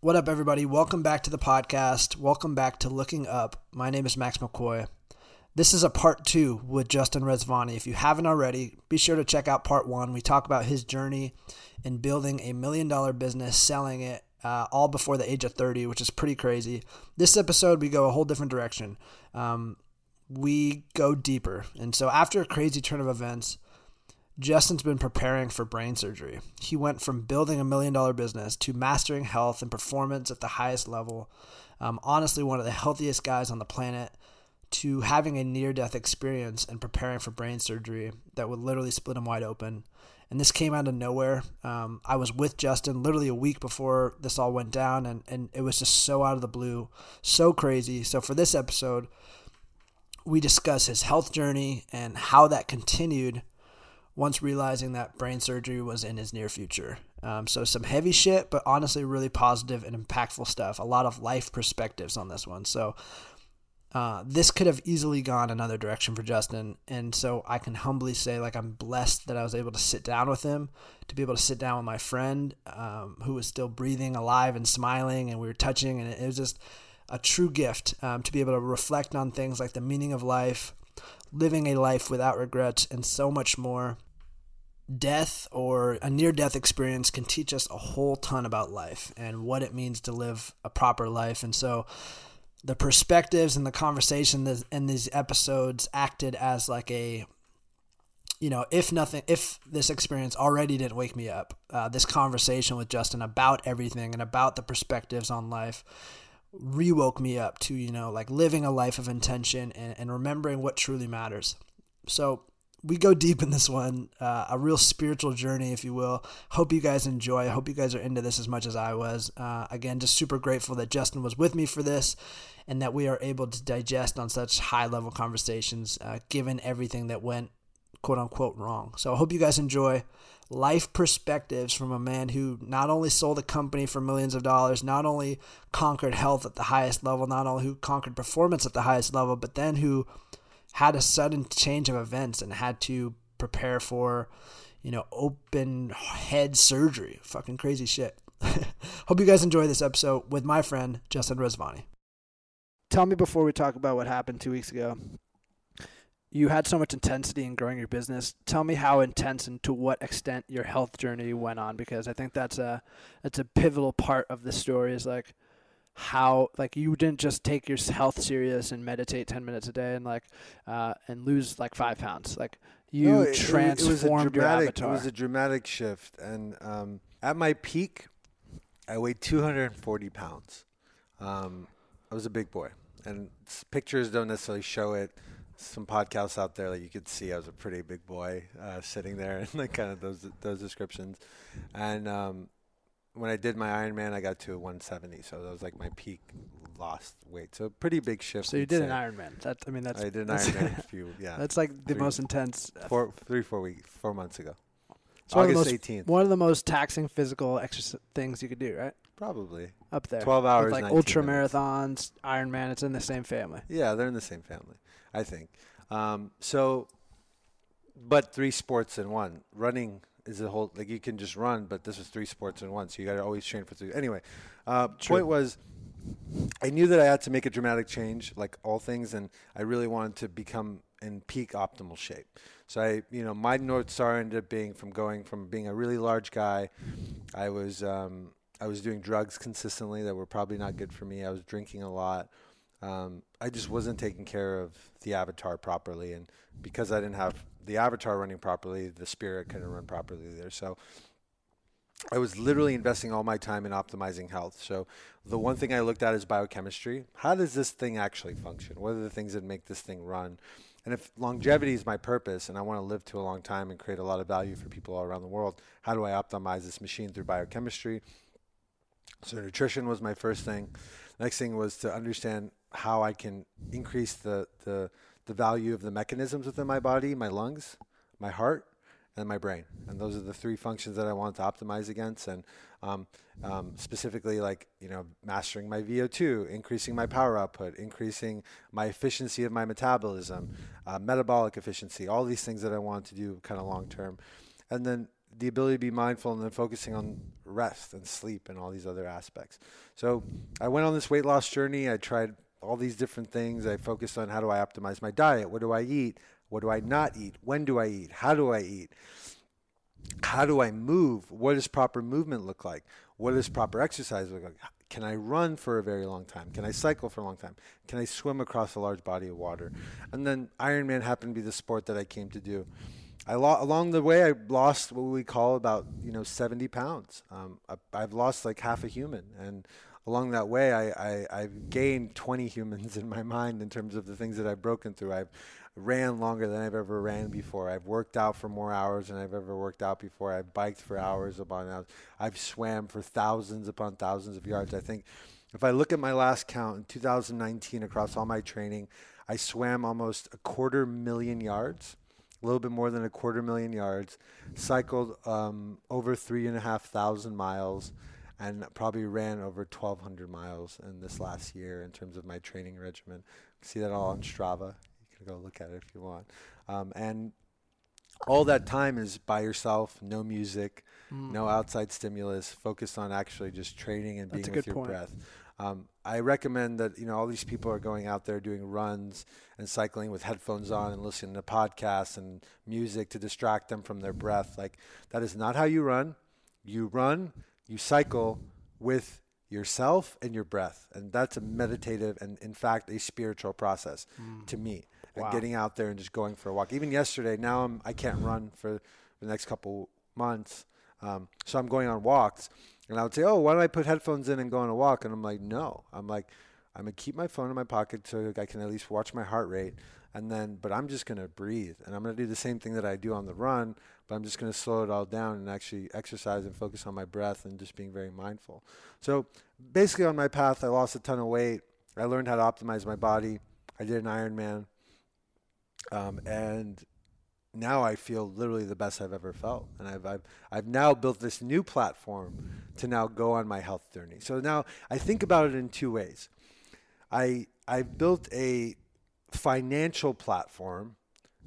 What up, everybody? Welcome back to the podcast. Welcome back to Looking Up. My name is Max McCoy. This is a part two with Justin Rezvani. If you haven't already, be sure to check out part one. We talk about his journey in building a million dollar business, selling it uh, all before the age of 30, which is pretty crazy. This episode, we go a whole different direction. Um, we go deeper. And so, after a crazy turn of events, Justin's been preparing for brain surgery. He went from building a million dollar business to mastering health and performance at the highest level. Um, honestly, one of the healthiest guys on the planet to having a near death experience and preparing for brain surgery that would literally split him wide open. And this came out of nowhere. Um, I was with Justin literally a week before this all went down, and, and it was just so out of the blue, so crazy. So, for this episode, we discuss his health journey and how that continued once realizing that brain surgery was in his near future. Um, so, some heavy shit, but honestly, really positive and impactful stuff. A lot of life perspectives on this one. So, uh, this could have easily gone another direction for Justin. And so I can humbly say, like, I'm blessed that I was able to sit down with him, to be able to sit down with my friend um, who was still breathing, alive, and smiling, and we were touching. And it was just a true gift um, to be able to reflect on things like the meaning of life, living a life without regrets, and so much more death or a near death experience can teach us a whole ton about life and what it means to live a proper life. And so the perspectives and the conversation in these episodes acted as like a you know, if nothing, if this experience already didn't wake me up, uh, this conversation with Justin about everything and about the perspectives on life rewoke me up to, you know, like living a life of intention and, and remembering what truly matters. So we go deep in this one, uh, a real spiritual journey, if you will. Hope you guys enjoy. I hope you guys are into this as much as I was. Uh, again, just super grateful that Justin was with me for this and that we are able to digest on such high level conversations, uh, given everything that went quote unquote wrong. So I hope you guys enjoy life perspectives from a man who not only sold a company for millions of dollars, not only conquered health at the highest level, not only who conquered performance at the highest level, but then who had a sudden change of events and had to prepare for, you know, open head surgery. Fucking crazy shit. Hope you guys enjoy this episode with my friend Justin Rezvani. Tell me before we talk about what happened two weeks ago. You had so much intensity in growing your business. Tell me how intense and to what extent your health journey went on, because I think that's a that's a pivotal part of the story. Is like how like you didn't just take your health serious and meditate 10 minutes a day and like uh, and lose like five pounds. Like you no, it, transformed it dramatic, your avatar it was a dramatic shift. And um, at my peak i weighed 240 pounds. Um, i was a big boy. And pictures don't necessarily show it. Some podcasts out there that you could see I was a pretty big boy uh, sitting there and like kind of those those descriptions, and um, when I did my Ironman, I got to 170, so that was like my peak lost weight. So pretty big shift. So you did say. an Ironman. That I mean, that's I did an Ironman a few. Yeah, that's like the three, most intense. Uh, four, three, four weeks, four months ago. It's August eighteenth. One of the most taxing physical exercise things you could do, right? Probably up there. Twelve hours, With like ultra minutes. marathons, Ironman. It's in the same family. Yeah, they're in the same family. I think. Um, so, but three sports in one. Running is a whole like you can just run, but this was three sports in one, so you got to always train for three. Anyway, uh, point was, I knew that I had to make a dramatic change, like all things, and I really wanted to become in peak optimal shape. So I, you know, my north star ended up being from going from being a really large guy, I was um, I was doing drugs consistently that were probably not good for me. I was drinking a lot. Um, I just wasn't taking care of the avatar properly, and because I didn't have the avatar running properly, the spirit couldn't run properly there. So I was literally investing all my time in optimizing health. So the one thing I looked at is biochemistry. How does this thing actually function? What are the things that make this thing run? And if longevity is my purpose and I want to live to a long time and create a lot of value for people all around the world, how do I optimize this machine through biochemistry? So nutrition was my first thing. Next thing was to understand how I can increase the the the value of the mechanisms within my body, my lungs, my heart, and my brain. And those are the three functions that I want to optimize against. And um, um, specifically, like, you know, mastering my VO2, increasing my power output, increasing my efficiency of my metabolism, uh, metabolic efficiency, all these things that I want to do kind of long term. And then the ability to be mindful and then focusing on rest and sleep and all these other aspects. So I went on this weight loss journey. I tried all these different things. I focused on how do I optimize my diet? What do I eat? What do I not eat? When do I eat? How do I eat? How do I move? What does proper movement look like? What does proper exercise look like? Can I run for a very long time? Can I cycle for a long time? Can I swim across a large body of water? And then Ironman happened to be the sport that I came to do. I lo- along the way I lost what we call about you know 70 pounds. Um, I, have lost like half a human, and along that way I, I have gained 20 humans in my mind in terms of the things that I've broken through. I've ran longer than I've ever ran before. I've worked out for more hours than I've ever worked out before. I've biked for hours upon hours. I've swam for thousands upon thousands of yards. I think if I look at my last count in 2019 across all my training, I swam almost a quarter million yards, a little bit more than a quarter million yards, cycled um, over three and a half thousand miles, and probably ran over 1,200 miles in this last year in terms of my training regimen. See that all on Strava You can go look at it if you want. Um, and all that time is by yourself, no music, mm. no outside stimulus, focused on actually just training and being with your point. breath. Um, I recommend that you know all these people are going out there doing runs and cycling with headphones on and listening to podcasts and music to distract them from their breath. Like that is not how you run. You run, you cycle with yourself and your breath, and that's a meditative and in fact a spiritual process mm. to me wow. and getting out there and just going for a walk. Even yesterday, now I'm I can't run for the next couple months, um, so I'm going on walks. And I would say, oh, why don't I put headphones in and go on a walk? And I'm like, no. I'm like, I'm gonna keep my phone in my pocket so I can at least watch my heart rate. And then, but I'm just gonna breathe, and I'm gonna do the same thing that I do on the run, but I'm just gonna slow it all down and actually exercise and focus on my breath and just being very mindful. So basically, on my path, I lost a ton of weight. I learned how to optimize my body. I did an Ironman. Um, and now I feel literally the best I've ever felt. And I've, I've, I've now built this new platform to now go on my health journey. So now I think about it in two ways. I, I've built a financial platform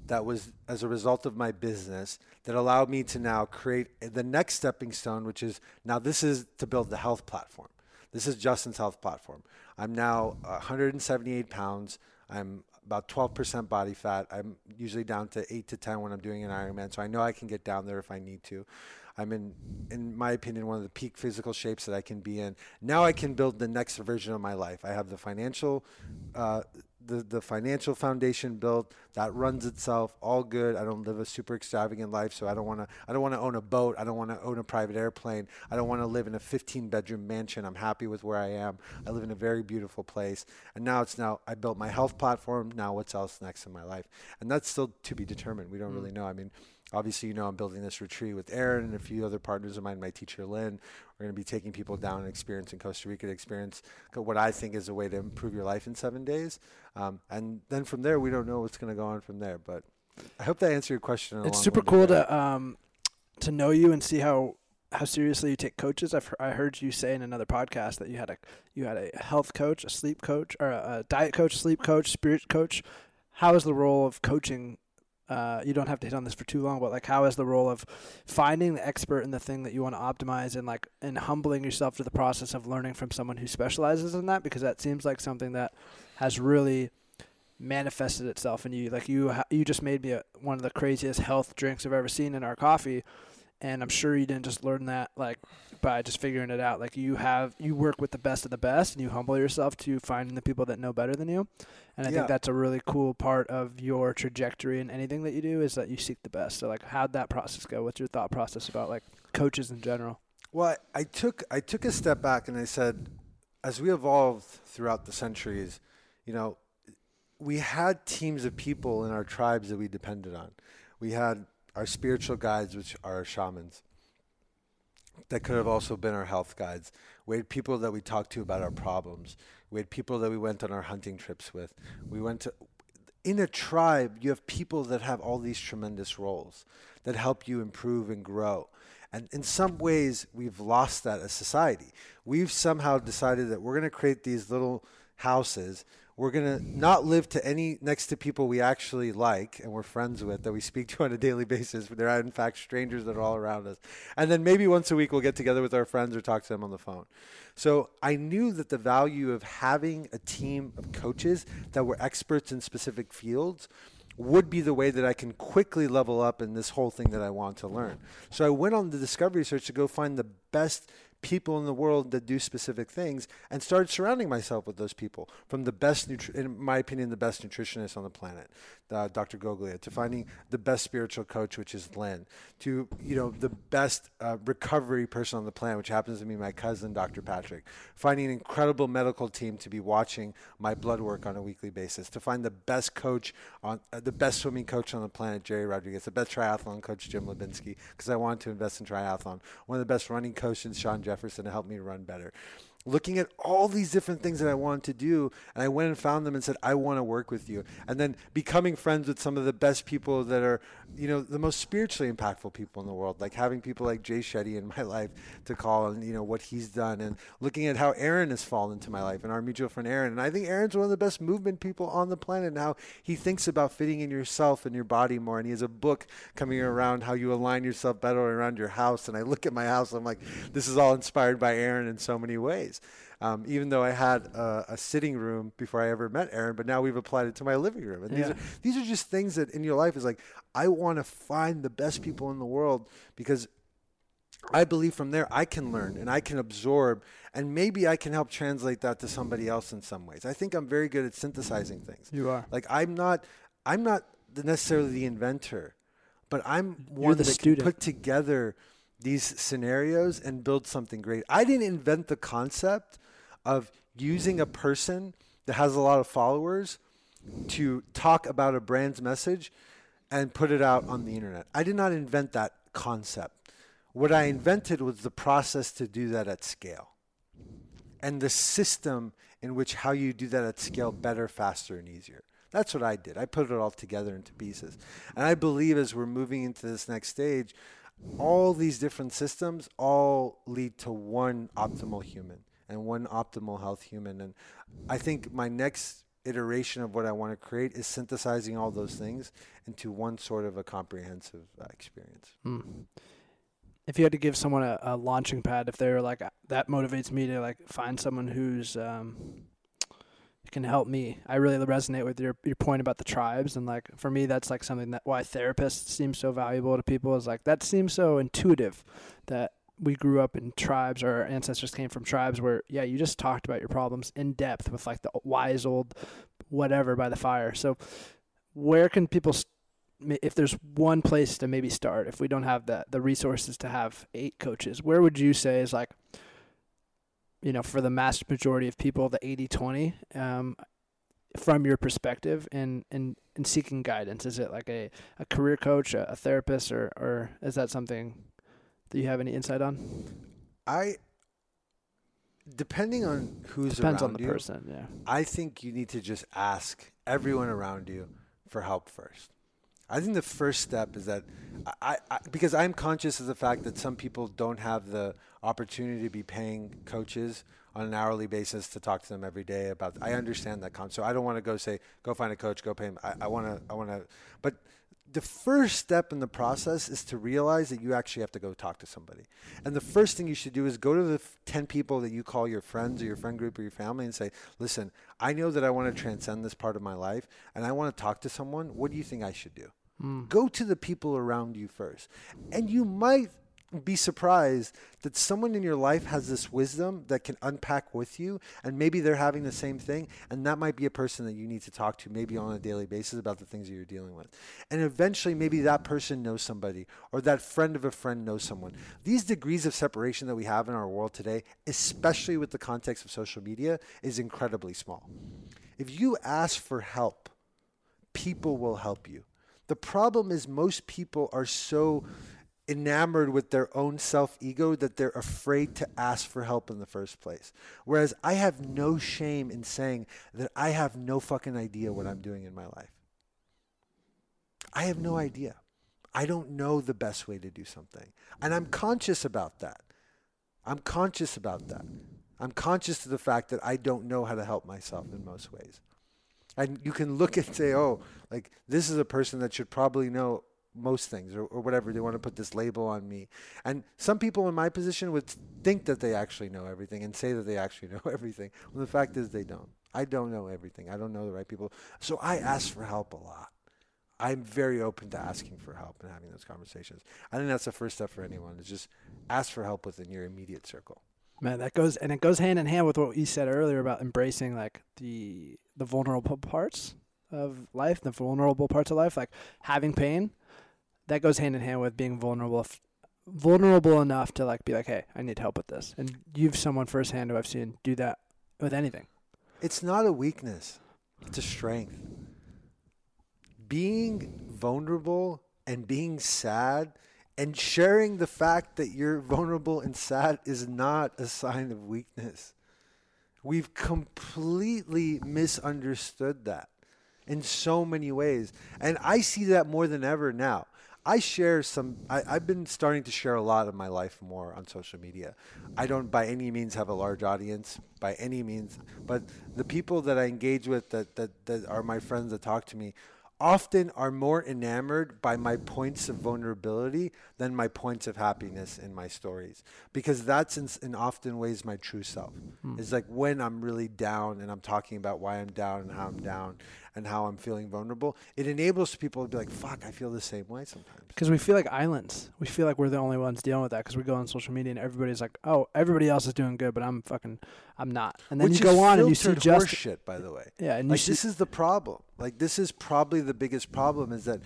that was as a result of my business that allowed me to now create the next stepping stone, which is now this is to build the health platform. This is Justin's health platform. I'm now 178 pounds. I'm about 12% body fat. I'm usually down to 8 to 10 when I'm doing an Ironman, so I know I can get down there if I need to. I'm in, in my opinion, one of the peak physical shapes that I can be in. Now I can build the next version of my life. I have the financial uh, the, the financial foundation built that runs itself all good. I don't live a super extravagant life so i don't want to i don't want to own a boat. I don't want to own a private airplane. I don't want to live in a 15 bedroom mansion. I'm happy with where i am. I live in a very beautiful place. And now it's now i built my health platform. Now what's else next in my life? And that's still to be determined. We don't mm. really know. I mean obviously, you know, I'm building this retreat with Aaron and a few other partners of mine, my teacher Lynn. We're going to be taking people down and experience in Costa Rica to experience what I think is a way to improve your life in seven days. Um, and then from there, we don't know what's going to go on from there. But I hope that answered your question. It's super cool to um, to know you and see how how seriously you take coaches. I've I heard you say in another podcast that you had a you had a health coach, a sleep coach, or a, a diet coach, sleep coach, spirit coach. How is the role of coaching uh, you don't have to hit on this for too long, but like how is the role of finding the expert in the thing that you want to optimize and like and humbling yourself to the process of learning from someone who specializes in that because that seems like something that has really manifested itself in you. Like you you just made me a, one of the craziest health drinks I've ever seen in our coffee and I'm sure you didn't just learn that like by just figuring it out. Like you have you work with the best of the best, and you humble yourself to finding the people that know better than you. And I yeah. think that's a really cool part of your trajectory in anything that you do is that you seek the best. So like, how'd that process go? What's your thought process about like coaches in general? Well, I took I took a step back and I said, as we evolved throughout the centuries, you know, we had teams of people in our tribes that we depended on. We had our spiritual guides, which are our shamans. That could have also been our health guides. We had people that we talked to about our problems. We had people that we went on our hunting trips with. We went to, in a tribe, you have people that have all these tremendous roles that help you improve and grow. And in some ways, we've lost that as society. We've somehow decided that we're going to create these little houses we're gonna not live to any next to people we actually like and we're friends with that we speak to on a daily basis. They're in fact strangers that are all around us. And then maybe once a week we'll get together with our friends or talk to them on the phone. So I knew that the value of having a team of coaches that were experts in specific fields would be the way that I can quickly level up in this whole thing that I want to learn. So I went on the discovery search to go find the best people in the world that do specific things and started surrounding myself with those people from the best in my opinion the best nutritionist on the planet uh, dr goglia to finding the best spiritual coach which is Lynn, to you know the best uh, recovery person on the planet which happens to be my cousin dr patrick finding an incredible medical team to be watching my blood work on a weekly basis to find the best coach on uh, the best swimming coach on the planet Gerry Rodrigues the best triathlon coach jim Lubinsky because i wanted to invest in triathlon one of the best running coaches sean Jefferson to help me run better. Looking at all these different things that I wanted to do, and I went and found them and said, I want to work with you. And then becoming friends with some of the best people that are, you know, the most spiritually impactful people in the world, like having people like Jay Shetty in my life to call and, you know, what he's done, and looking at how Aaron has fallen into my life and our mutual friend Aaron. And I think Aaron's one of the best movement people on the planet, and how he thinks about fitting in yourself and your body more. And he has a book coming around how you align yourself better around your house. And I look at my house, I'm like, this is all inspired by Aaron in so many ways. Um, even though I had a, a, sitting room before I ever met Aaron, but now we've applied it to my living room. And yeah. these are these are just things that in your life is like I want to find the best people in the world because I believe from there I can learn and I can absorb and maybe I can help translate that to somebody else in some ways. I think I'm very good at synthesizing things. You are. Like I'm not I'm not necessarily the inventor, but I'm one that student. can put together these scenarios and build something great. I didn't invent the concept of using a person that has a lot of followers to talk about a brand's message and put it out on the internet. I did not invent that concept. What I invented was the process to do that at scale and the system in which how you do that at scale better, faster, and easier. That's what I did. I put it all together into pieces. And I believe as we're moving into this next stage, all these different systems all lead to one optimal human and one optimal health human. And I think my next iteration of what I want to create is synthesizing all those things into one sort of a comprehensive uh, experience. Mm. If you had to give someone a, a, launching pad, if they're like that motivates me to like find someone who's um, can help me. I really resonate with your your point about the tribes and like for me that's like something that why therapists seem so valuable to people is like that seems so intuitive that we grew up in tribes or our ancestors came from tribes where yeah you just talked about your problems in depth with like the wise old whatever by the fire so where can people if there's one place to maybe start if we don't have the the resources to have eight coaches where would you say is like you know, for the mass majority of people, the 80 20, um, from your perspective and, and, and seeking guidance? Is it like a, a career coach, a, a therapist, or, or is that something that you have any insight on? I, depending on who's Depends around on the you, person, yeah. I think you need to just ask everyone around you for help first. I think the first step is that I, I, because I'm conscious of the fact that some people don't have the opportunity to be paying coaches on an hourly basis to talk to them every day about. I understand that concept. So I don't want to go say go find a coach, go pay him. I want to. I want to. But the first step in the process is to realize that you actually have to go talk to somebody. And the first thing you should do is go to the 10 people that you call your friends or your friend group or your family and say, listen, I know that I want to transcend this part of my life and I want to talk to someone. What do you think I should do? Mm. Go to the people around you first. And you might be surprised that someone in your life has this wisdom that can unpack with you and maybe they're having the same thing and that might be a person that you need to talk to maybe on a daily basis about the things that you're dealing with. And eventually maybe that person knows somebody or that friend of a friend knows someone. These degrees of separation that we have in our world today especially with the context of social media is incredibly small. If you ask for help people will help you. The problem is most people are so enamored with their own self ego that they're afraid to ask for help in the first place. Whereas I have no shame in saying that I have no fucking idea what I'm doing in my life. I have no idea. I don't know the best way to do something. And I'm conscious about that. I'm conscious about that. I'm conscious of the fact that I don't know how to help myself in most ways. and you can look and say, oh, like this is a person that should probably know most things or, or whatever they want to put this label on me. And some people in my position would think that they actually know everything and say that they actually know everything. When the fact is they don't. I don't know everything. I don't know the right people. So i ask for help a lot. I'm very open to asking for help and having those conversations. I think that's the first step for anyone is just ask for help within your immediate circle. Man, that goes and it goes hand in hand with what you said earlier about embracing like the the vulnerable parts of life, the vulnerable parts of life, like having pain. That goes hand in hand with being vulnerable, vulnerable enough to like be like, hey, I need help with this. And you've someone firsthand who I've seen do that with anything. It's not a weakness, it's a strength. Being vulnerable and being sad and sharing the fact that you're vulnerable and sad is not a sign of weakness. We've completely misunderstood that in so many ways. And I see that more than ever now. I share some, I, have been starting to share a lot of my life more on social media. I don't by any means have a large audience, by any means, but the people that I engage with that, that, that are my friends that talk to me often are more enamored by my points of vulnerability than my points of happiness in my stories because that's in, in often ways my true self hmm. it's like when i'm really down and i'm talking about why i'm down and how i'm down and how i'm feeling vulnerable it enables people to be like fuck i feel the same way sometimes. Because we feel like islands. We feel like we're the only ones dealing with that because we go on social media and everybody's like oh everybody else is doing good but i'm fucking i'm not. And then Which you go on and you see just shit by the way. Yeah and like this is the problem. Like this is probably the biggest problem is that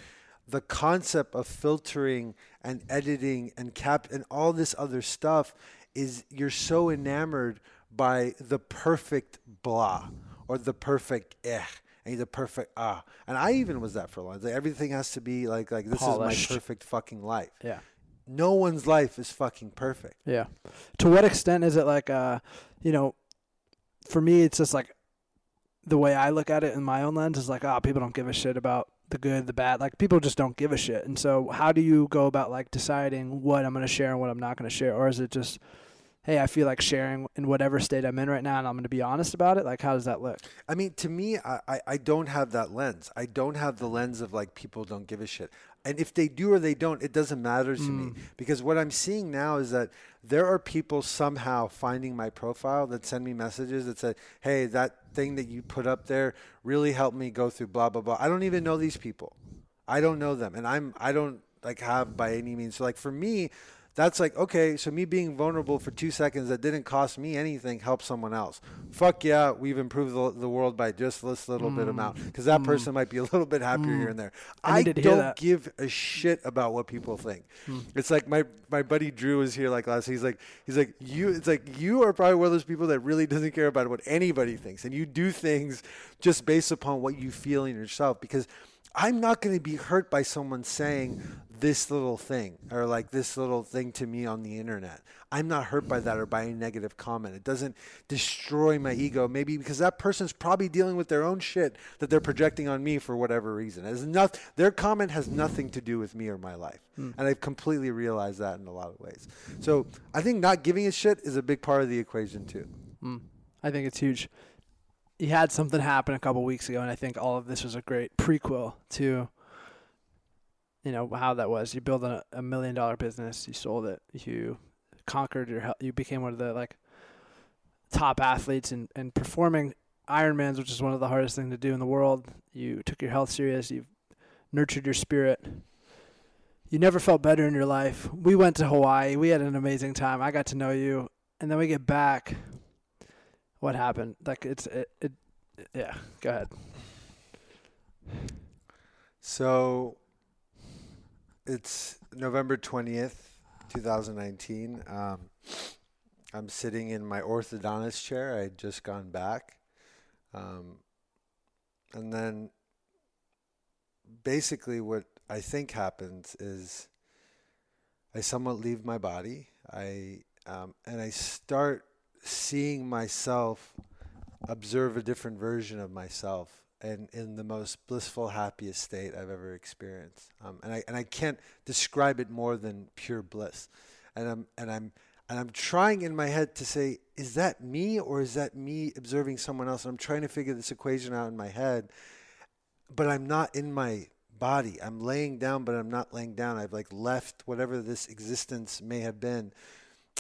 the concept of filtering and editing and cap and all this other stuff is you're so enamored by the perfect blah or the perfect eh and he's a perfect ah. And I even was that for a long time. Everything has to be like like this Polished. is my perfect fucking life. Yeah. No one's life is fucking perfect. Yeah. To what extent is it like uh you know for me it's just like the way I look at it in my own lens is like, oh, people don't give a shit about the good, the bad. Like people just don't give a shit. And so, how do you go about like deciding what I'm going to share and what I'm not going to share, or is it just, hey, I feel like sharing in whatever state I'm in right now, and I'm going to be honest about it? Like, how does that look? I mean, to me, I, I, don't have that lens. I don't have the lens of like people don't give a shit and if they do or they don't, it doesn't matter to mm. me because what I'm seeing now is that there are people somehow finding my profile that send me messages that say, "Hey, that thing that you put up there really helped me go through blah blah blah." I don't even know these people. I don't know them, and I'm I don't like have by any means. So like for me, that's like okay so me being vulnerable for two seconds that didn't cost me anything helps someone else fuck yeah we've improved the, the world by just this little mm. bit amount because that mm. person might be a little bit happier mm. here and there i, I don't give a shit about what people think mm. it's like my my buddy drew is here like last he's like he's like you it's like you are probably one of those people that really doesn't care about what anybody thinks and you do things just based upon what you feel in yourself because I'm not going to be hurt by someone saying this little thing or like this little thing to me on the internet. I'm not hurt by that or by a negative comment. It doesn't destroy my ego, maybe because that person's probably dealing with their own shit that they're projecting on me for whatever reason. It's not, their comment has nothing to do with me or my life. Mm. And I've completely realized that in a lot of ways. So I think not giving a shit is a big part of the equation too. Mm. I think it's huge you had something happen a couple weeks ago, and I think all of this was a great prequel to you know how that was. You built a, a million dollar business, you sold it, you conquered your health, you became one of the like top athletes and and performing Ironmans, which is one of the hardest things to do in the world. You took your health serious. You've nurtured your spirit. You never felt better in your life. We went to Hawaii. We had an amazing time. I got to know you, and then we get back what happened. Like it's it, it yeah. Go ahead. So it's November twentieth, two thousand nineteen. Um, I'm sitting in my orthodontist chair. I had just gone back, um, and then basically what I think happens is I somewhat leave my body. I um, and I start seeing myself observe a different version of myself and in the most blissful, happiest state I've ever experienced. Um, and I and I can't describe it more than pure bliss. And I'm and I'm And I'm trying in my head to say, is that me or is that me observing someone else? And I'm trying to figure this equation out in my head, but I'm not in my body. I'm laying down, but I'm not laying down. I've like left whatever this existence may have been.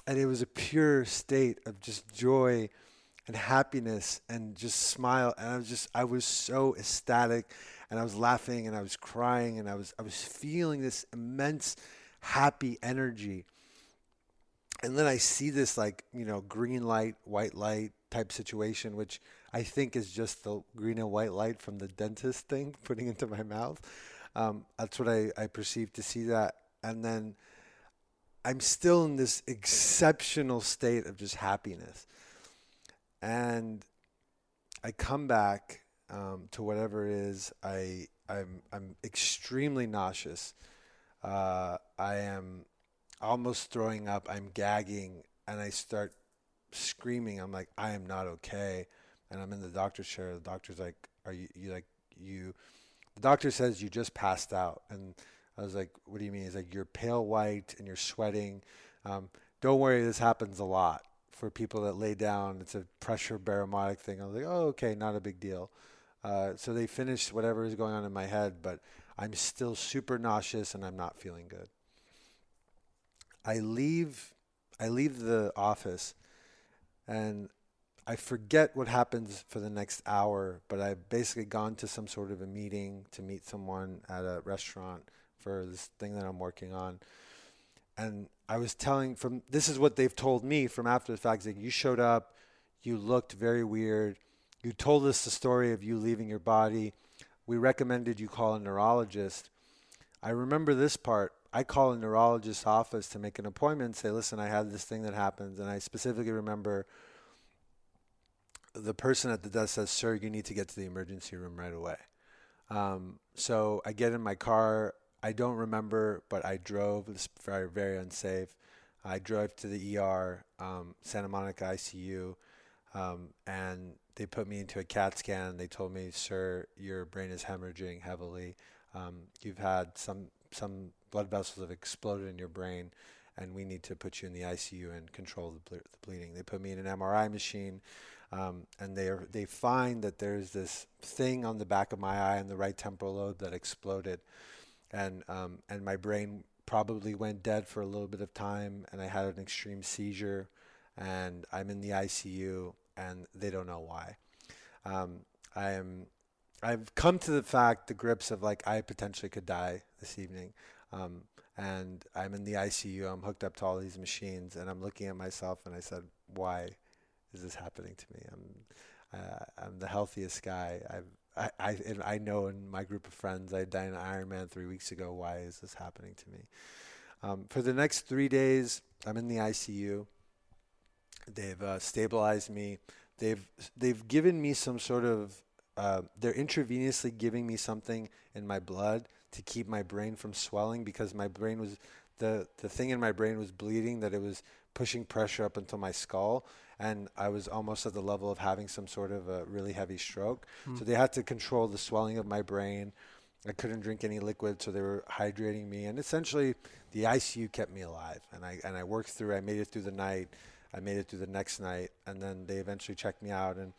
And it was a pure state of just joy and happiness and just smile. And I was just, I was so ecstatic and I was laughing and I was crying and I was, I was feeling this immense happy energy. And then I see this like, you know, green light, white light type situation, which I think is just the green and white light from the dentist thing putting into my mouth. Um, that's what I, I perceive to see that. And then I'm still in this exceptional state of just happiness. And I come back um, to whatever it is. I I'm I'm extremely nauseous. Uh, I am almost throwing up. I'm gagging, and I start screaming. I'm like, I am not okay. And I'm in the doctor's chair. The doctor's like, Are you, you like you? The doctor says you just passed out. And I was like, What do you mean? He's like, You're pale white and you're sweating. Um, don't worry, this happens a lot for people that lay down. It's a pressure barometric thing. I was like, Oh, okay, not a big deal. Uh, so they finished whatever is going on in my head, but I'm still super nauseous and I'm not feeling good. I leave I leave the office and I forget what happens for the next hour, but I've basically gone to some sort of a meeting to meet someone at a restaurant for this thing that I'm working on. And I was telling from this is what they've told me from after the fact that you showed up, you looked very weird. You told us the story of you leaving your body. We recommended you call a neurologist. I remember this part. I call a neurologist's office to make an appointment, and say, listen, I had this thing that happens. And I specifically remember the person at the desk says, sir, you need to get to the emergency room right away. Um, so I get in my car. I don't remember, but I drove. It's very, very unsafe. I drove to the ER, um, Santa Monica ICU, um, and they put me into a CAT scan. They told me, sir, your brain is hemorrhaging heavily. Um, you've had some some blood vessels have exploded in your brain, and we need to put you in the ICU and control the, ble- the bleeding. They put me in an MRI machine, um, and they are, they find that there's this thing on the back of my eye in the right temporal lobe that exploded, and um, and my brain probably went dead for a little bit of time, and I had an extreme seizure, and I'm in the ICU, and they don't know why. Um, I am I've come to the fact, the grips of like I potentially could die this evening, um, and I'm in the ICU. I'm hooked up to all these machines, and I'm looking at myself, and I said, "Why is this happening to me? I'm uh, I'm the healthiest guy. I've I, I, I know in my group of friends I died in Ironman three weeks ago. Why is this happening to me? Um, for the next three days, I'm in the ICU. They've uh, stabilized me. They've they've given me some sort of uh, they're intravenously giving me something in my blood to keep my brain from swelling because my brain was the the thing in my brain was bleeding that it was pushing pressure up into my skull and I was almost at the level of having some sort of a really heavy stroke. Mm. So they had to control the swelling of my brain. I couldn't drink any liquid, so they were hydrating me, and essentially the ICU kept me alive. And I and I worked through. I made it through the night. I made it through the next night, and then they eventually checked me out. And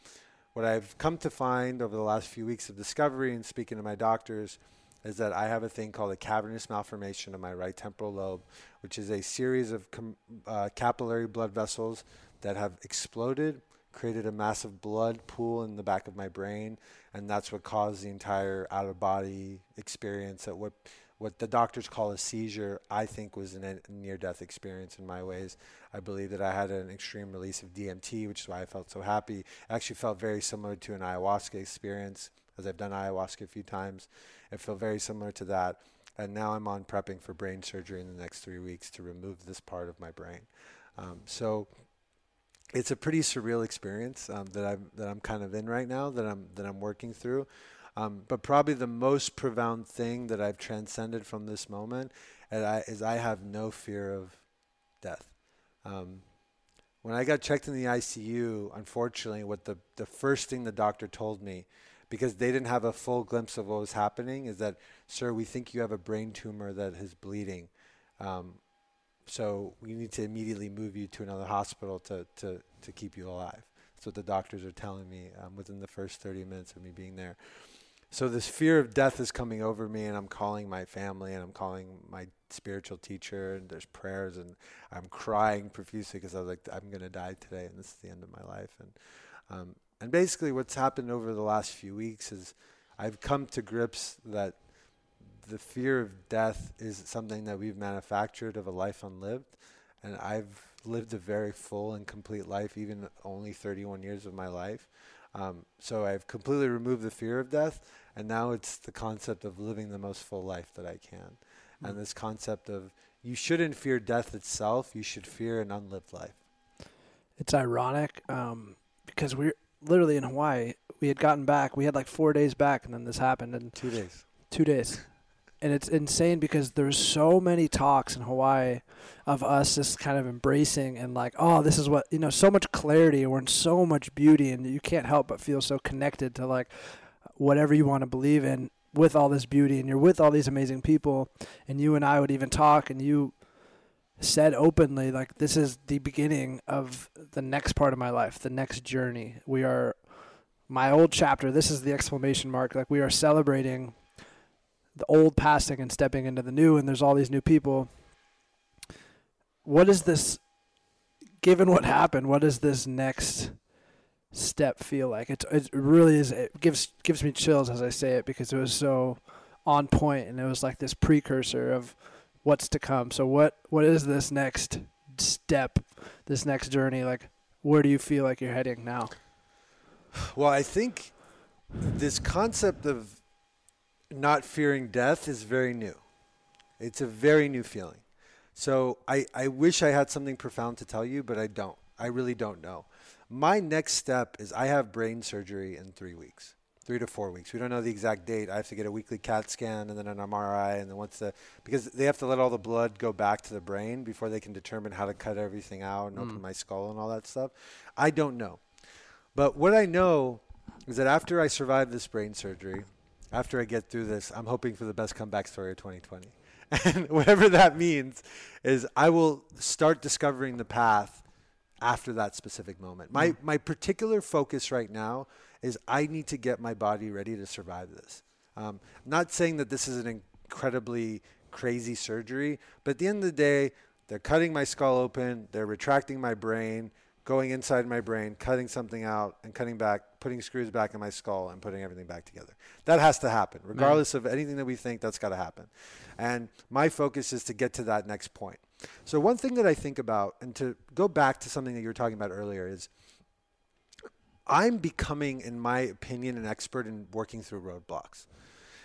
what I've come to find over the last few weeks of discovery and speaking to my doctors is that I have a thing called a cavernous malformation of my right temporal lobe, which is a series of com- uh, capillary blood vessels that have exploded, created a massive blood pool in the back of my brain, and that's what caused the entire out of body experience that what what the doctors call a seizure, I think was a near death experience in my ways. I believe that I had an extreme release of DMT, which is why I felt so happy. It actually felt very similar to an ayahuasca experience, as I've done ayahuasca a few times. It felt very similar to that. And now I'm on prepping for brain surgery in the next three weeks to remove this part of my brain. Um, so it's a pretty surreal experience um, that I'm that I'm kind of in right now that I'm that I'm working through. Um, but probably the most profound thing that I've transcended from this moment I, is I have no fear of death. Um, when I got checked in the ICU, unfortunately, what the, the first thing the doctor told me, because they didn't have a full glimpse of what was happening, is that, sir, we think you have a brain tumor that is bleeding. Um, so we need to immediately move you to another hospital to, to, to keep you alive. That's what the doctors are telling me um, within the first 30 minutes of me being there. So this fear of death is coming over me, and I'm calling my family, and I'm calling my spiritual teacher, and there's prayers, and I'm crying profusely because I was like, I'm going to die today, and this is the end of my life. And um, and basically, what's happened over the last few weeks is I've come to grips that the fear of death is something that we've manufactured of a life unlived, and I've lived a very full and complete life, even only 31 years of my life. Um, so I've completely removed the fear of death, and now it's the concept of living the most full life that I can. Mm-hmm. And this concept of you shouldn't fear death itself, you should fear an unlived life. It's ironic um, because we're literally in Hawaii. We had gotten back, we had like four days back, and then this happened. And two days. Two days and it's insane because there's so many talks in Hawaii of us just kind of embracing and like, oh, this is what you know, so much clarity and we're in so much beauty and you can't help but feel so connected to like whatever you want to believe in with all this beauty and you're with all these amazing people and you and I would even talk and you said openly like this is the beginning of the next part of my life, the next journey. We are my old chapter, this is the exclamation mark, like we are celebrating the old passing and stepping into the new, and there's all these new people. What is this? Given what happened, what does this next step feel like? It it really is. It gives gives me chills as I say it because it was so on point, and it was like this precursor of what's to come. So what what is this next step, this next journey? Like, where do you feel like you're heading now? Well, I think this concept of not fearing death is very new. It's a very new feeling. So I, I wish I had something profound to tell you, but I don't. I really don't know. My next step is I have brain surgery in three weeks, three to four weeks. We don't know the exact date. I have to get a weekly CAT scan and then an MRI, and then once the because they have to let all the blood go back to the brain before they can determine how to cut everything out and mm. open my skull and all that stuff. I don't know, but what I know is that after I survive this brain surgery, after I get through this, I'm hoping for the best comeback story of 2020. And whatever that means is I will start discovering the path after that specific moment. My mm. my particular focus right now is I need to get my body ready to survive this. Um, not saying that this is an incredibly crazy surgery, but at the end of the day, they're cutting my skull open, they're retracting my brain, going inside my brain, cutting something out, and cutting back, putting screws back in my skull, and putting everything back together. That has to happen, regardless of anything that we think. That's got to happen. And my focus is to get to that next point. So one thing that I think about, and to go back to something that you were talking about earlier, is I'm becoming, in my opinion, an expert in working through roadblocks.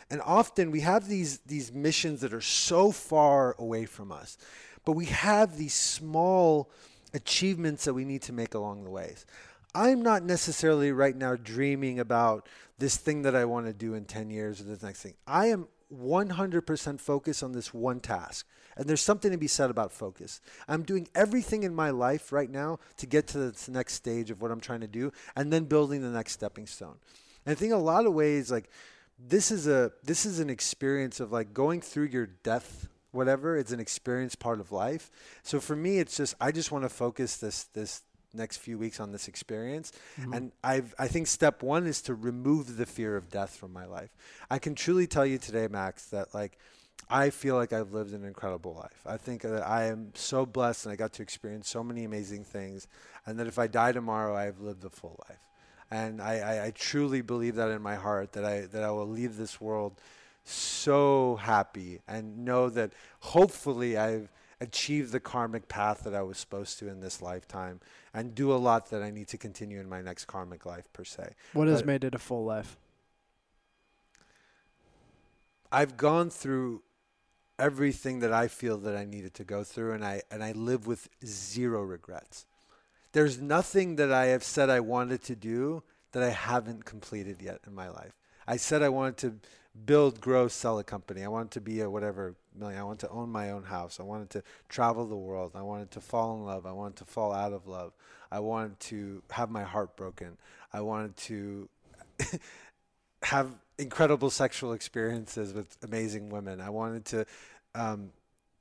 And often we have these these missions that are so far away from us, but we have these small achievements that we need to make along the ways. I'm not necessarily right now dreaming about this thing that I want to do in 10 years or this next thing. I am 100% focus on this one task. And there's something to be said about focus. I'm doing everything in my life right now to get to the next stage of what I'm trying to do and then building the next stepping stone. And I think a lot of ways like this is a this is an experience of like going through your death whatever. It's an experience part of life. So for me, it's just I just want to focus this this next few weeks on this experience. Mm-hmm. And I've I think step one is to remove the fear of death from my life. I can truly tell you today, Max, that like I feel like I've lived an incredible life. I think that I am so blessed and I got to experience so many amazing things. And that if I die tomorrow, I've lived a full life. And I, I, I truly believe that in my heart that I that I will leave this world so happy and know that hopefully I've achieved the karmic path that I was supposed to in this lifetime and do a lot that I need to continue in my next karmic life per se. What has made it a full life? I've gone through everything that I feel that I needed to go through and I and I live with zero regrets. There's nothing that I have said I wanted to do that I haven't completed yet in my life. I said I wanted to build, grow, sell a company. I wanted to be a whatever million. I wanted to own my own house. I wanted to travel the world. I wanted to fall in love. I wanted to fall out of love. I wanted to have my heart broken. I wanted to have incredible sexual experiences with amazing women. I wanted to um,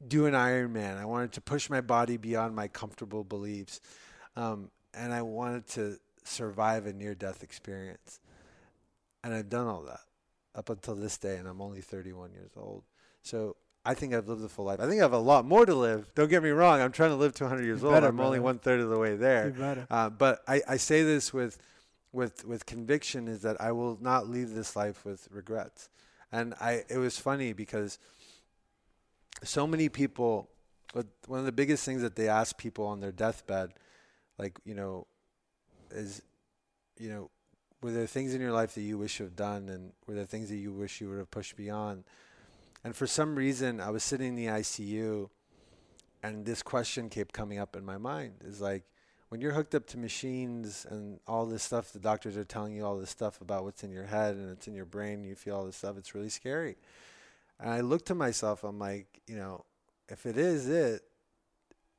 do an Ironman. I wanted to push my body beyond my comfortable beliefs, um, and I wanted to survive a near-death experience. And I've done all that up until this day, and I'm only 31 years old. So I think I've lived a full life. I think I have a lot more to live. Don't get me wrong. I'm trying to live to 100 years You old. I'm only one third of the way there. Uh, but I, I say this with, with, with conviction is that I will not leave this life with regrets. And I, it was funny because so many people, but one of the biggest things that they ask people on their deathbed, like, you know, is, you know, were there things in your life that you wish you have done and were there things that you wish you would have pushed beyond? And for some reason, I was sitting in the ICU and this question kept coming up in my mind is like, when you're hooked up to machines and all this stuff, the doctors are telling you all this stuff about what's in your head and it's in your brain, you feel all this stuff, it's really scary. And I look to myself, I'm like, you know, if it is it,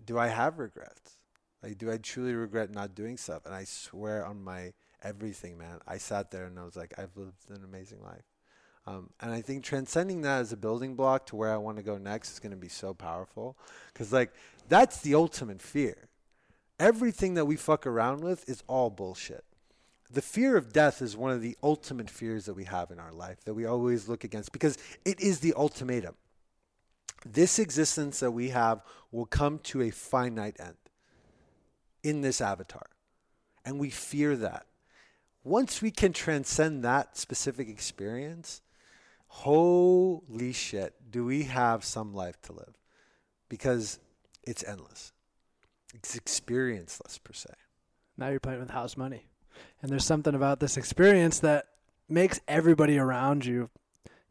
do I have regrets? Like, do I truly regret not doing stuff? And I swear on my everything, man. I sat there and I was like, I've lived an amazing life. Um, and I think transcending that as a building block to where I want to go next is going to be so powerful. Because, like, that's the ultimate fear. Everything that we fuck around with is all bullshit. The fear of death is one of the ultimate fears that we have in our life that we always look against because it is the ultimatum. This existence that we have will come to a finite end in this avatar. And we fear that. Once we can transcend that specific experience, holy shit, do we have some life to live? Because it's endless. It's experienceless per se. Now you're playing with house money. And there's something about this experience that makes everybody around you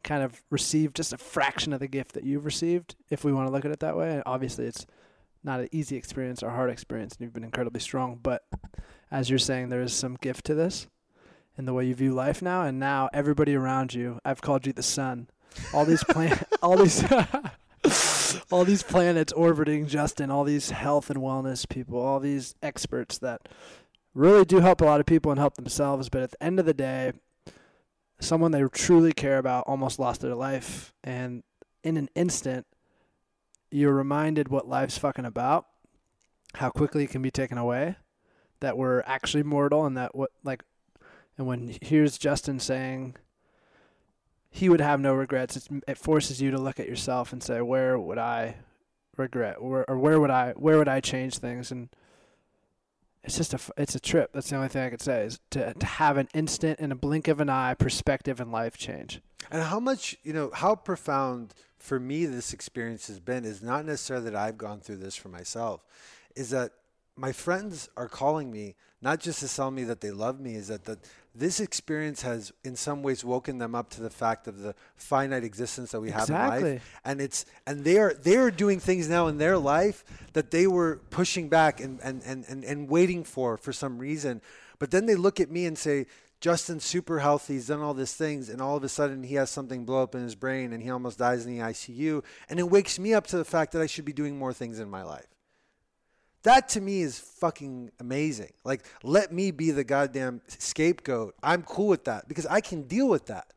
kind of receive just a fraction of the gift that you've received, if we want to look at it that way. And obviously, it's not an easy experience or hard experience, and you've been incredibly strong. But as you're saying, there is some gift to this in the way you view life now. And now everybody around you, I've called you the sun. All these plan, all these, all these planets orbiting Justin, all these health and wellness people, all these experts that really do help a lot of people and help themselves. But at the end of the day, someone they truly care about almost lost their life, and in an instant, you're reminded what life's fucking about, how quickly it can be taken away, that we're actually mortal, and that what like, and when here's Justin saying he would have no regrets, it's, it forces you to look at yourself and say, where would I regret, or, or where would I where would I change things, and it's just a it's a trip. That's the only thing I could say is to to have an instant in a blink of an eye perspective and life change. And how much, you know, how profound for me this experience has been is not necessarily that I've gone through this for myself, is that my friends are calling me not just to tell me that they love me, is that, that this experience has in some ways woken them up to the fact of the finite existence that we have in life. And it's and they are they are doing things now in their life that they were pushing back and, and, and, and, and waiting for for some reason. But then they look at me and say, Justin's super healthy. He's done all these things, and all of a sudden he has something blow up in his brain, and he almost dies in the ICU. And it wakes me up to the fact that I should be doing more things in my life. That to me is fucking amazing. Like, let me be the goddamn scapegoat. I'm cool with that because I can deal with that.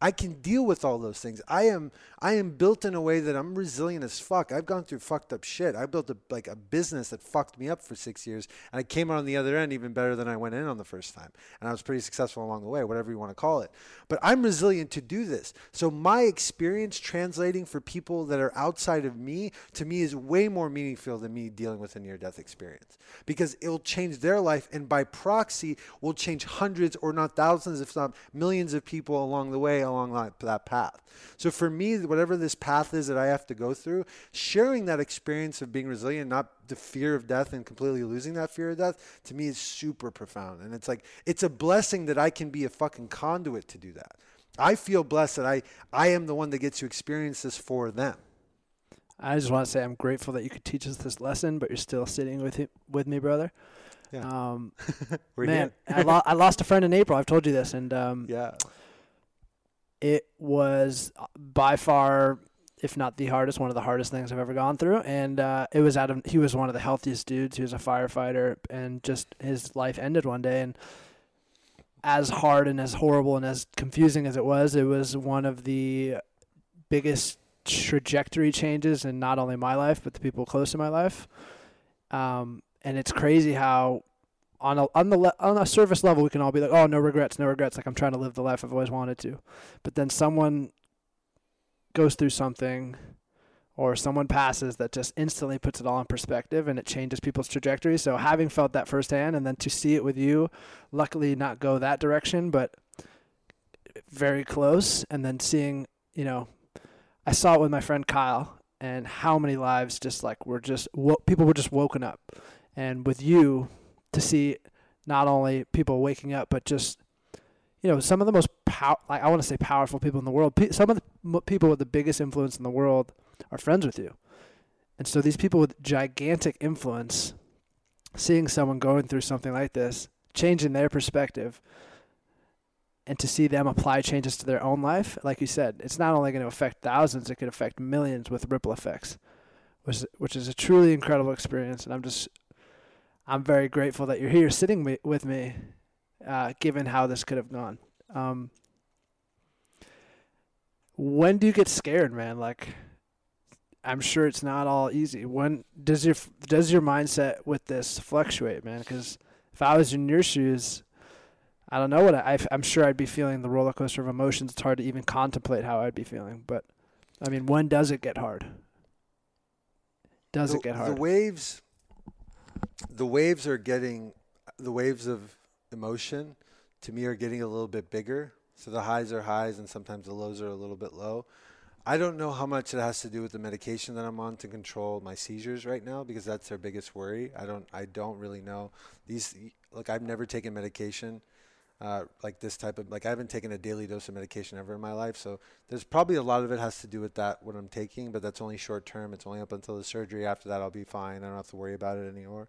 I can deal with all those things. I am I am built in a way that I'm resilient as fuck. I've gone through fucked up shit. I built a like a business that fucked me up for six years, and I came out on the other end even better than I went in on the first time. And I was pretty successful along the way, whatever you want to call it. But I'm resilient to do this. So my experience translating for people that are outside of me to me is way more meaningful than me dealing with a near death experience because it'll change their life, and by proxy, will change hundreds or not thousands, if not millions of people along the way along that, that path. So for me, whatever this path is that I have to go through, sharing that experience of being resilient, not the fear of death and completely losing that fear of death, to me is super profound. And it's like it's a blessing that I can be a fucking conduit to do that. I feel blessed that I I am the one that gets to experience this for them. I just want to say I'm grateful that you could teach us this lesson, but you're still sitting with it, with me, brother. Yeah. Um, man. I, lo- I lost a friend in April. I've told you this, and um, Yeah. It was uh, by far, if not the hardest, one of the hardest things I've ever gone through. And uh, it was out of he was one of the healthiest dudes. He was a firefighter, and just his life ended one day. And as hard and as horrible and as confusing as it was, it was one of the biggest trajectory changes in not only my life but the people close to my life. Um, and it's crazy how on a on the le- on a surface level we can all be like, oh, no regrets, no regrets. Like I'm trying to live the life I've always wanted to, but then someone goes through something or someone passes that just instantly puts it all in perspective and it changes people's trajectory. So having felt that firsthand and then to see it with you, luckily not go that direction, but very close and then seeing, you know, I saw it with my friend Kyle and how many lives just like were just wo- people were just woken up. And with you to see not only people waking up but just you know some of the most pow- like I want to say powerful people in the world. Some of the people with the biggest influence in the world are friends with you. And so these people with gigantic influence, seeing someone going through something like this, changing their perspective, and to see them apply changes to their own life, like you said, it's not only going to affect thousands, it could affect millions with ripple effects, which which is a truly incredible experience. And I'm just, I'm very grateful that you're here sitting with me, uh, given how this could have gone. Um, when do you get scared, man? Like, I'm sure it's not all easy. When does your does your mindset with this fluctuate, man? Because if I was in your shoes, I don't know what I, I'm sure I'd be feeling the roller coaster of emotions. It's hard to even contemplate how I'd be feeling. But I mean, when does it get hard? Does the, it get hard? The waves, the waves are getting, the waves of emotion, to me, are getting a little bit bigger. So the highs are highs, and sometimes the lows are a little bit low. I don't know how much it has to do with the medication that I'm on to control my seizures right now because that's their biggest worry. I don't I don't really know. These like I've never taken medication uh, like this type of like I haven't taken a daily dose of medication ever in my life. So there's probably a lot of it has to do with that what I'm taking, but that's only short term. It's only up until the surgery. After that, I'll be fine. I don't have to worry about it anymore.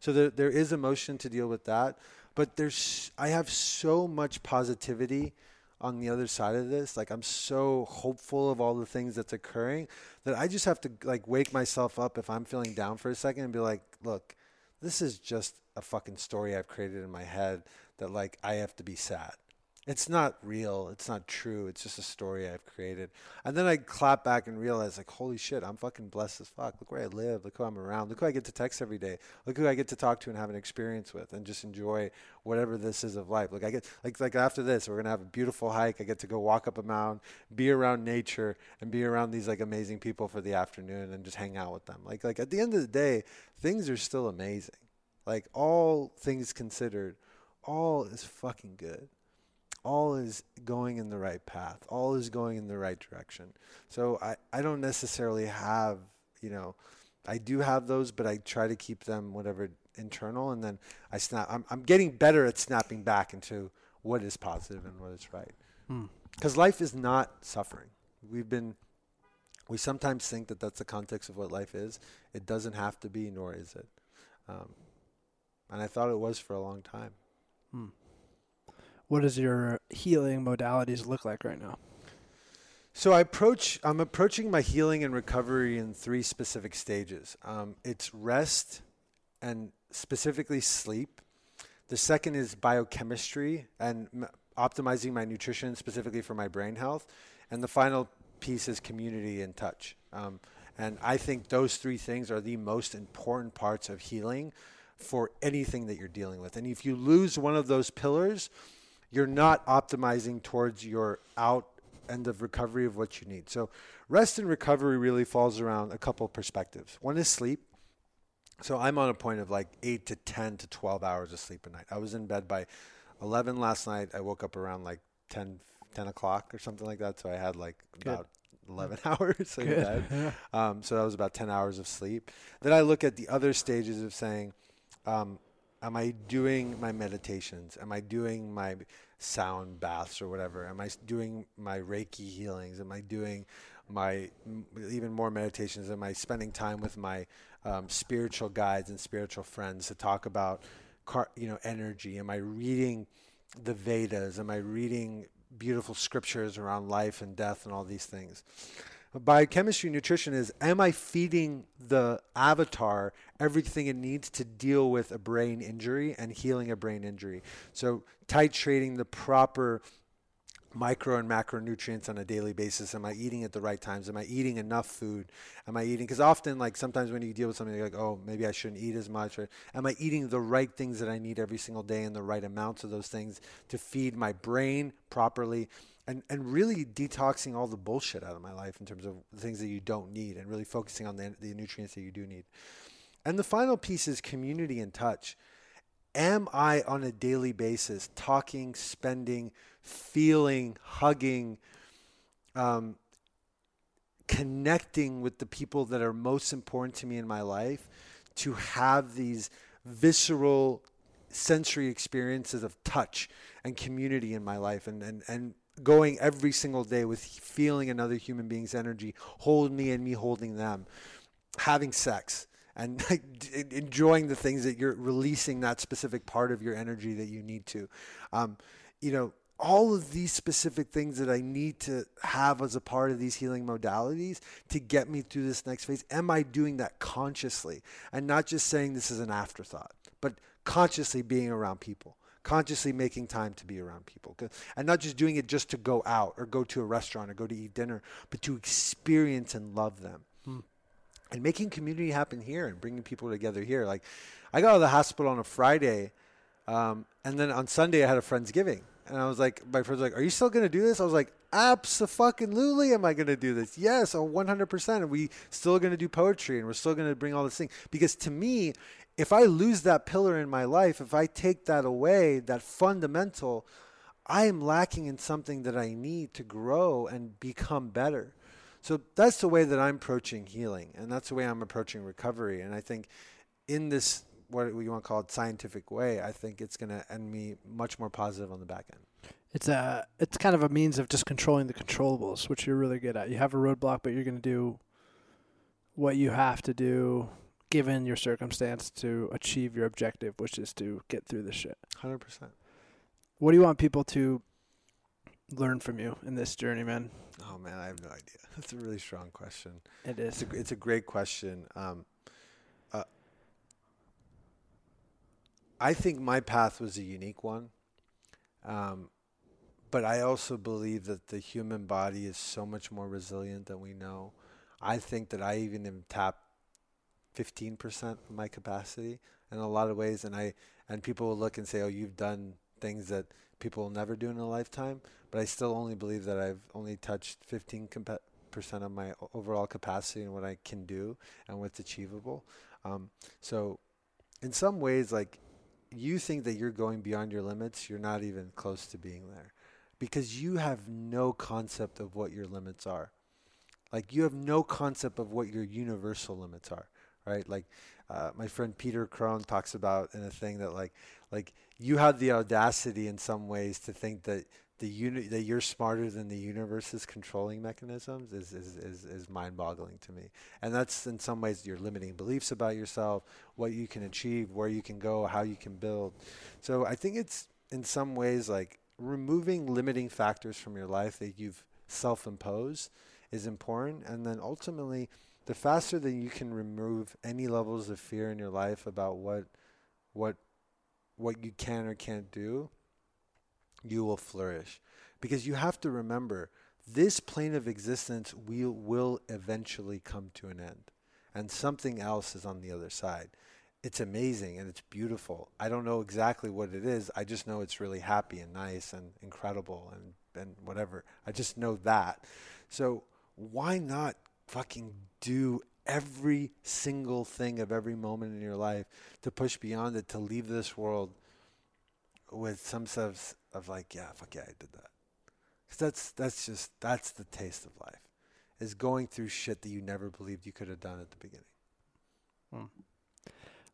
So there there is emotion to deal with that, but there's I have so much positivity on the other side of this. Like I'm so hopeful of all the things that's occurring that I just have to like wake myself up if I'm feeling down for a second and be like, look, this is just a fucking story I've created in my head that like I have to be sad. It's not real. It's not true. It's just a story I've created. And then I clap back and realize, like, holy shit, I'm fucking blessed as fuck. Look where I live. Look who I'm around. Look who I get to text every day. Look who I get to talk to and have an experience with, and just enjoy whatever this is of life. Like I get, like, like after this, we're gonna have a beautiful hike. I get to go walk up a mountain, be around nature, and be around these like amazing people for the afternoon, and just hang out with them. Like, like at the end of the day, things are still amazing. Like all things considered, all is fucking good all is going in the right path. All is going in the right direction. So I, I don't necessarily have, you know, I do have those, but I try to keep them whatever internal, and then I snap. I'm, I'm getting better at snapping back into what is positive and what is right. Because hmm. life is not suffering. We've been, we sometimes think that that's the context of what life is. It doesn't have to be, nor is it. Um, and I thought it was for a long time. Hmm what does your healing modalities look like right now? So I approach. I'm approaching my healing and recovery in three specific stages. Um, it's rest, and specifically sleep. The second is biochemistry and m- optimizing my nutrition specifically for my brain health, and the final piece is community and touch. Um, and I think those three things are the most important parts of healing for anything that you're dealing with. And if you lose one of those pillars, you're not optimizing towards your out end of recovery of what you need. So rest and recovery really falls around a couple of perspectives. One is sleep. So I'm on a point of like 8 to 10 to 12 hours of sleep a night. I was in bed by 11 last night. I woke up around like 10 10 o'clock or something like that. So I had like Good. about 11 hours in bed. Um, so that was about 10 hours of sleep. Then I look at the other stages of saying, um, am I doing my meditations? Am I doing my sound baths or whatever? Am I doing my Reiki healings? Am I doing my even more meditations? Am I spending time with my um, spiritual guides and spiritual friends to talk about, you know, energy? Am I reading the Vedas? Am I reading beautiful scriptures around life and death and all these things? Biochemistry nutrition is am I feeding the avatar everything it needs to deal with a brain injury and healing a brain injury? So titrating the proper micro and macronutrients on a daily basis? Am I eating at the right times? Am I eating enough food? Am I eating? Because often, like sometimes when you deal with something, you're like, oh, maybe I shouldn't eat as much. Or am I eating the right things that I need every single day and the right amounts of those things to feed my brain properly? And, and really detoxing all the bullshit out of my life in terms of the things that you don't need and really focusing on the, the nutrients that you do need. And the final piece is community and touch. Am I on a daily basis talking, spending, feeling, hugging, um, connecting with the people that are most important to me in my life to have these visceral sensory experiences of touch and community in my life and, and, and going every single day with feeling another human being's energy hold me and me holding them having sex and like, enjoying the things that you're releasing that specific part of your energy that you need to um, you know all of these specific things that I need to have as a part of these healing modalities to get me through this next phase. Am I doing that consciously and not just saying this is an afterthought, but consciously being around people? Consciously making time to be around people and not just doing it just to go out or go to a restaurant or go to eat dinner, but to experience and love them. Hmm. And making community happen here and bringing people together here. Like, I got out of the hospital on a Friday, um, and then on Sunday I had a Friendsgiving and I was like, my friends were like, are you still going to do this? I was like, absolutely am I going to do this. Yes, 100%. And we still going to do poetry and we're still going to bring all this thing. Because to me, if I lose that pillar in my life, if I take that away, that fundamental, I am lacking in something that I need to grow and become better. So that's the way that I'm approaching healing. And that's the way I'm approaching recovery. And I think in this what we want to call it scientific way, I think it's going to end me much more positive on the back end. It's a it's kind of a means of just controlling the controllables, which you're really good at. You have a roadblock, but you're going to do what you have to do given your circumstance to achieve your objective, which is to get through this shit. 100%. What do you want people to learn from you in this journey, man? Oh man, I have no idea. That's a really strong question. It is. It's a, it's a great question. Um, I think my path was a unique one. Um, but I also believe that the human body is so much more resilient than we know. I think that I even am tapped 15% of my capacity in a lot of ways. And I, and people will look and say, oh, you've done things that people will never do in a lifetime. But I still only believe that I've only touched 15 percent of my overall capacity and what I can do and what's achievable. Um, so in some ways, like you think that you're going beyond your limits, you're not even close to being there because you have no concept of what your limits are. Like you have no concept of what your universal limits are, right? Like uh, my friend Peter Crone talks about in a thing that like like you have the audacity in some ways to think that the uni- that you're smarter than the universe's controlling mechanisms is, is, is, is mind boggling to me. And that's in some ways your limiting beliefs about yourself, what you can achieve, where you can go, how you can build. So I think it's in some ways like removing limiting factors from your life that you've self imposed is important. And then ultimately, the faster that you can remove any levels of fear in your life about what, what, what you can or can't do, you will flourish. Because you have to remember, this plane of existence will, will eventually come to an end. And something else is on the other side. It's amazing and it's beautiful. I don't know exactly what it is. I just know it's really happy and nice and incredible and, and whatever. I just know that. So why not fucking do every single thing of every moment in your life to push beyond it, to leave this world with some sense of like, yeah, fuck yeah, I did that. Cause that's that's just that's the taste of life, is going through shit that you never believed you could have done at the beginning. Hmm.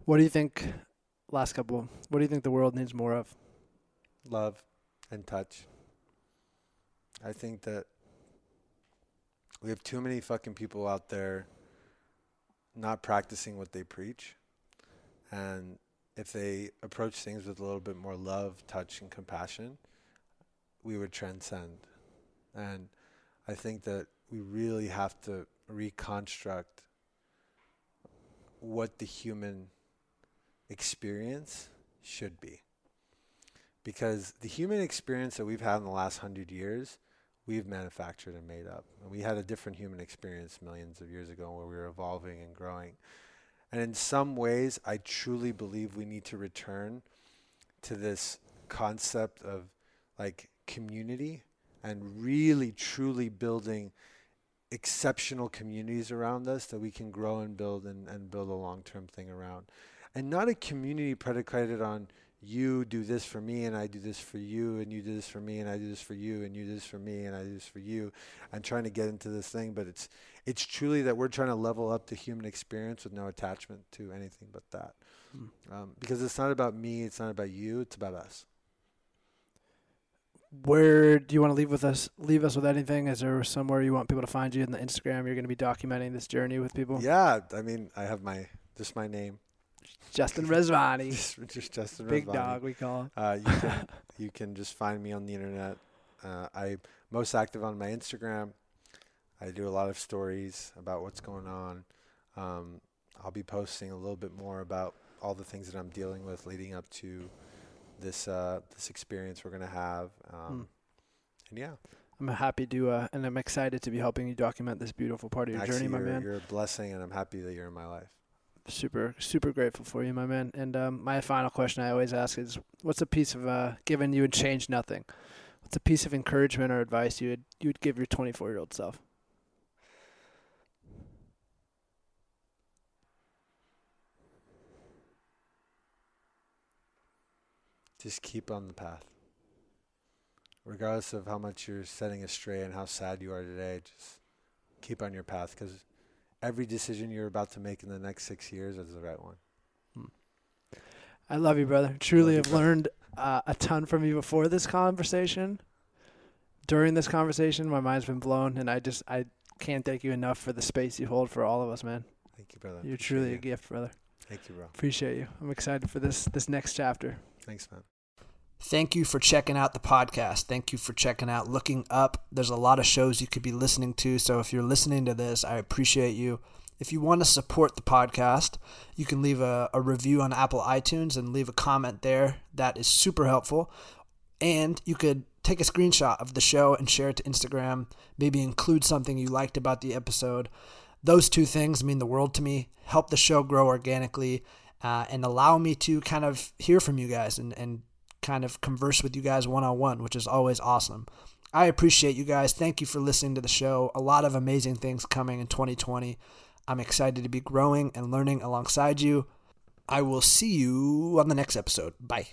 What do you think? Last couple. What do you think the world needs more of? Love and touch. I think that we have too many fucking people out there not practicing what they preach. And if they approach things with a little bit more love, touch, and compassion, we would transcend. And I think that we really have to reconstruct what the human experience should be. because the human experience that we've had in the last hundred years, we've manufactured and made up. And we had a different human experience millions of years ago where we were evolving and growing. And in some ways, I truly believe we need to return to this concept of like community and really truly building exceptional communities around us that we can grow and build and, and build a long term thing around. And not a community predicated on you do this for me and I do this for you and you do this for me and I do this for you and you do this for me and I do this for you. I'm trying to get into this thing but it's it's truly that we're trying to level up the human experience with no attachment to anything but that. Hmm. um, because it's not about me it's not about you it's about us. Where do you want to leave with us leave us with anything? Is there somewhere you want people to find you in the instagram? You're going to be documenting this journey with people? Yeah i mean i have my just my name Justin Rezvani. just, just Justin Big dog, we call him. Uh, you, can, you can just find me on the internet. Uh, I'm most active on my Instagram. I do a lot of stories about what's going on. Um, I'll be posting a little bit more about all the things that I'm dealing with leading up to this uh, this experience we're gonna have. Um, hmm. And yeah, I'm happy to, uh, and I'm excited to be helping you document this beautiful part of your Actually, journey, my man. You're a blessing, and I'm happy that you're in my life super super grateful for you, my man. And um, my final question I always ask is, what's a piece of uh, given you would change nothing? What's a piece of encouragement or advice you would you would give your 24 year old self? Just keep on the path. Regardless of how much you're setting astray and how sad you are today, just keep on your path because every decision you're about to make in the next six years is the right one. Hmm. I love you, brother. Truly, have learned uh, a ton from you before this conversation. During this conversation, my mind's been blown, and I just I can't thank you enough for the space you hold for all of us, man. Thank you, brother. You're Appreciate truly you. a gift, brother. Thank you, bro. Appreciate you. I'm excited for this this next chapter. Thanks, man. Thank you for checking out the podcast. Thank you for checking out Looking Up. There's a lot of shows you could be listening to. So if you're listening to this, I appreciate you. If you want to support the podcast, you can leave a, a review on Apple iTunes and leave a comment there. That is super helpful. And you could take a screenshot of the show and share it to Instagram, maybe include something you liked about the episode. Those two things mean the world to me, help the show grow organically, uh, and allow me to kind of hear from you guys and, and kind of converse with you guys one on one, which is always awesome. I appreciate you guys. Thank you for listening to the show. A lot of amazing things coming in 2020. I'm excited to be growing and learning alongside you. I will see you on the next episode. Bye.